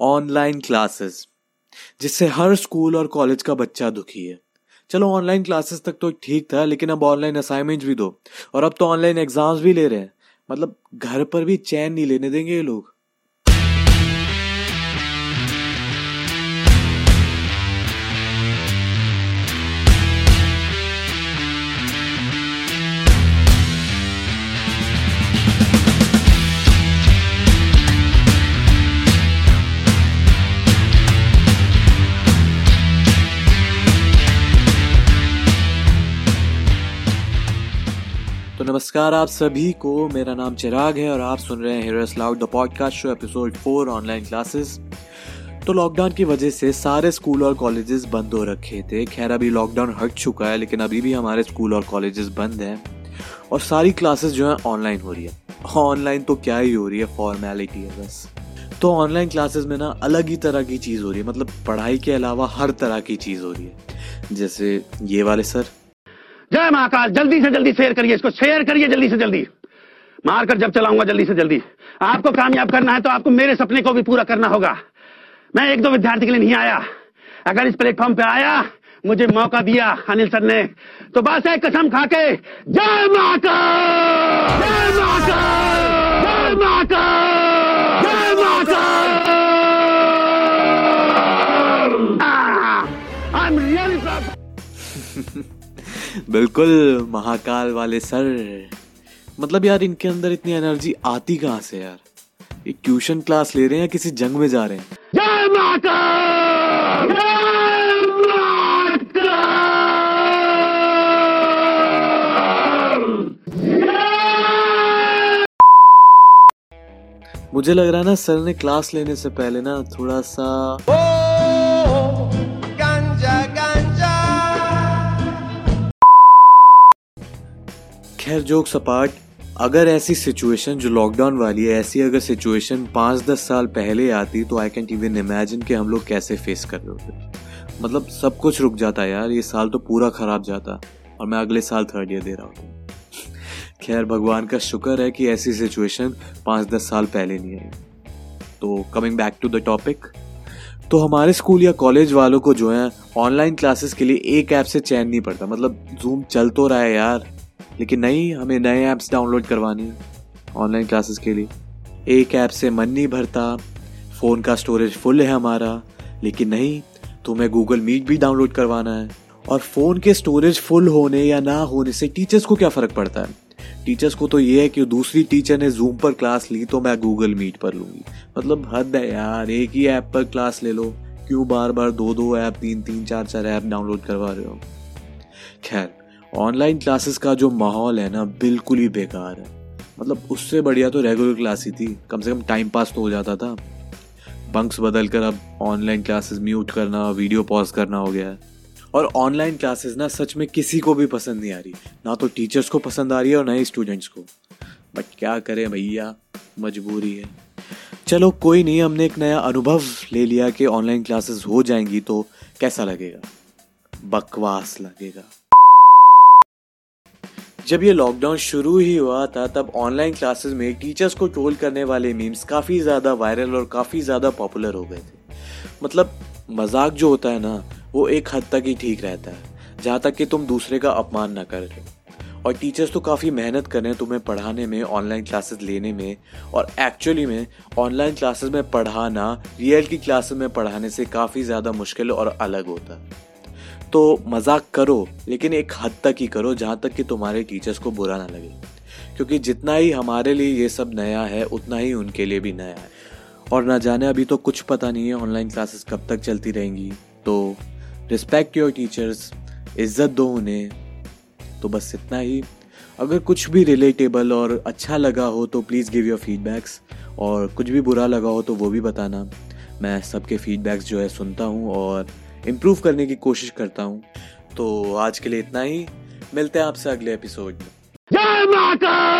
Online classes, जिससे हर school और college का बच्चा दुखी है। चलो, ऑनलाइन क्लासेस तक तो ठीक था, लेकिन अब ऑनलाइन असाइनमेंट भी दो, और अब तो ऑनलाइन एग्ज़ाम्स भी ले रहे हैं। मतलब घर पर भी चैन नहीं लेने देंगे ये लोग। तो नमस्कार आप सभी को। मेरा नाम चिराग है और आप सुन रहे हैं heroes loud the podcast show episode four online classes तो लॉकडाउन की वजह से सारे स्कूल और कॉलेजेस बंद हो रखे थे। खैर, अभी लॉकडाउन हट चुका है, लेकिन अभी भी हमारे स्कूल और कॉलेजेस बंद हैं और सारी क्लासेस जो है ऑनलाइन हो रही है। ऑनलाइन तो क्या ही हो रही है फॉर्मेलिटी है बस। तो ऑनलाइन क्लासेस में ना अलग ही तरह की चीज़ हो रही है। मतलब पढ़ाई के अलावा हर तरह की चीज़ हो रही है। जैसे ये वाले सर जय महाकाल, जल्दी से जल्दी शेयर करिए इसको, शेयर करिए जल्दी से जल्दी। मारकर जब चलाऊँगा जल्दी से जल्दी। आपको कामयाब करना है तो आपको मेरे सपने को भी पूरा करना होगा। मैं एक दो विद्यार्थी के लिए नहीं आया। अगर इस प्लेटफॉर्म पे आया, मुझे मौका दिया अनिल सर ने तो बस एक कसम खा के जय महाकाल! जय महाकाल! जय महाकाल! जय महाकाल! आई एम रियली बिल्कुल महाकाल वाले सर। मतलब यार इनके अंदर इतनी एनर्जी आती कहाँ से यार? ये ट्यूशन क्लास ले रहे हैं या किसी जंग में जा रहे हैं? जय महाकाल मुझे लग रहा है ना सर ने क्लास लेने से पहले ना थोड़ा सा खैर जोक सपाट अगर ऐसी सिचुएशन जो लॉकडाउन वाली है, ऐसी अगर सिचुएशन पाँच दस साल पहले आती तो आई कैंट इवन इमेजिन कि हम लोग कैसे फेस कर रहे होते। मतलब सब कुछ रुक जाता यार, ये साल तो पूरा खराब जाता, और मैं अगले साल थर्ड ईयर दे रहा हूँ। खैर, भगवान का शुक्र है कि ऐसी सिचुएशन पाँच दस साल पहले नहीं आई। तो coming back to the topic तो हमारे स्कूल या कॉलेज वालों को जो है ऑनलाइन क्लासेस के लिए एक ऐप से चैन नहीं पड़ता। मतलब जूम चल तो रहा है यार। लेकिन नहीं, हमें नए ऐप्स डाउनलोड करवाने ऑनलाइन क्लासेस के लिए। एक ऐप से मन नहीं भरता फ़ोन का स्टोरेज फुल है हमारा, लेकिन नहीं, तुम्हें गूगल मीट भी डाउनलोड करवाना है। और फ़ोन के स्टोरेज फुल होने या ना होने से टीचर्स को क्या फ़र्क पड़ता है? टीचर्स को तो ये है कि दूसरी टीचर ने जूम पर क्लास ली तो मैं गूगल मीट पर लूँगी। मतलब हद है यार, एक ही ऐप पर क्लास ले लो। क्यों बार बार दो दो ऐप तीन तीन चार चार ऐप डाउनलोड करवा रहे हो? खैर ऑनलाइन क्लासेस का जो माहौल है ना, बिल्कुल ही बेकार है। मतलब उससे बढ़िया तो रेगुलर क्लास ही थी। कम से कम टाइम पास तो हो जाता था। बंक्स बदल कर अब ऑनलाइन क्लासेस म्यूट करना वीडियो पॉज करना हो गया है। और ऑनलाइन क्लासेस ना, सच में किसी को भी पसंद नहीं आ रही। ना तो टीचर्स को पसंद आ रही है और ना ही स्टूडेंट्स को। बट क्या करें भैया? मजबूरी है। चलो, कोई नहीं, हमने एक नया अनुभव ले लिया कि ऑनलाइन क्लासेस हो जाएँगी तो कैसा लगेगा? बकवास लगेगा। जब ये लॉकडाउन शुरू ही हुआ था, तब ऑनलाइन क्लासेस में टीचर्स को ट्रोल करने वाले मीम्स काफ़ी ज़्यादा वायरल और काफ़ी ज़्यादा पॉपुलर हो गए थे। मतलब मज़ाक जो होता है ना, वो एक हद तक ही ठीक रहता है, जहाँ तक कि तुम दूसरे का अपमान ना कर रहे और टीचर्स तो काफ़ी मेहनत कर रहे हैं तुम्हें पढ़ाने में ऑनलाइन क्लासेस लेने में, और एक्चुअली में ऑनलाइन क्लासेस में पढ़ाना रियल की क्लासेस में पढ़ाने से काफ़ी ज़्यादा मुश्किल और अलग होता है। तो मज़ाक करो, लेकिन एक हद तक ही करो जहाँ तक कि तुम्हारे टीचर्स को बुरा ना लगे। क्योंकि जितना ही हमारे लिए ये सब नया है, उतना ही उनके लिए भी नया है। और ना जाने अभी तो कुछ पता नहीं है ऑनलाइन क्लासेस कब तक चलती रहेंगी। तो रिस्पेक्ट योर टीचर्स इज़्ज़त दो उन्हें। तो बस इतना ही। अगर कुछ भी रिलेटेबल और अच्छा लगा हो तो प्लीज़ गिव योर फीडबैक्स और कुछ भी बुरा लगा हो तो वो भी बताना। मैं सबके फीडबैक्स जो है सुनता हूँ और इम्प्रूव करने की कोशिश करता हूँ। तो आज के लिए इतना ही। मिलते हैं आपसे अगले एपिसोड में। जय जय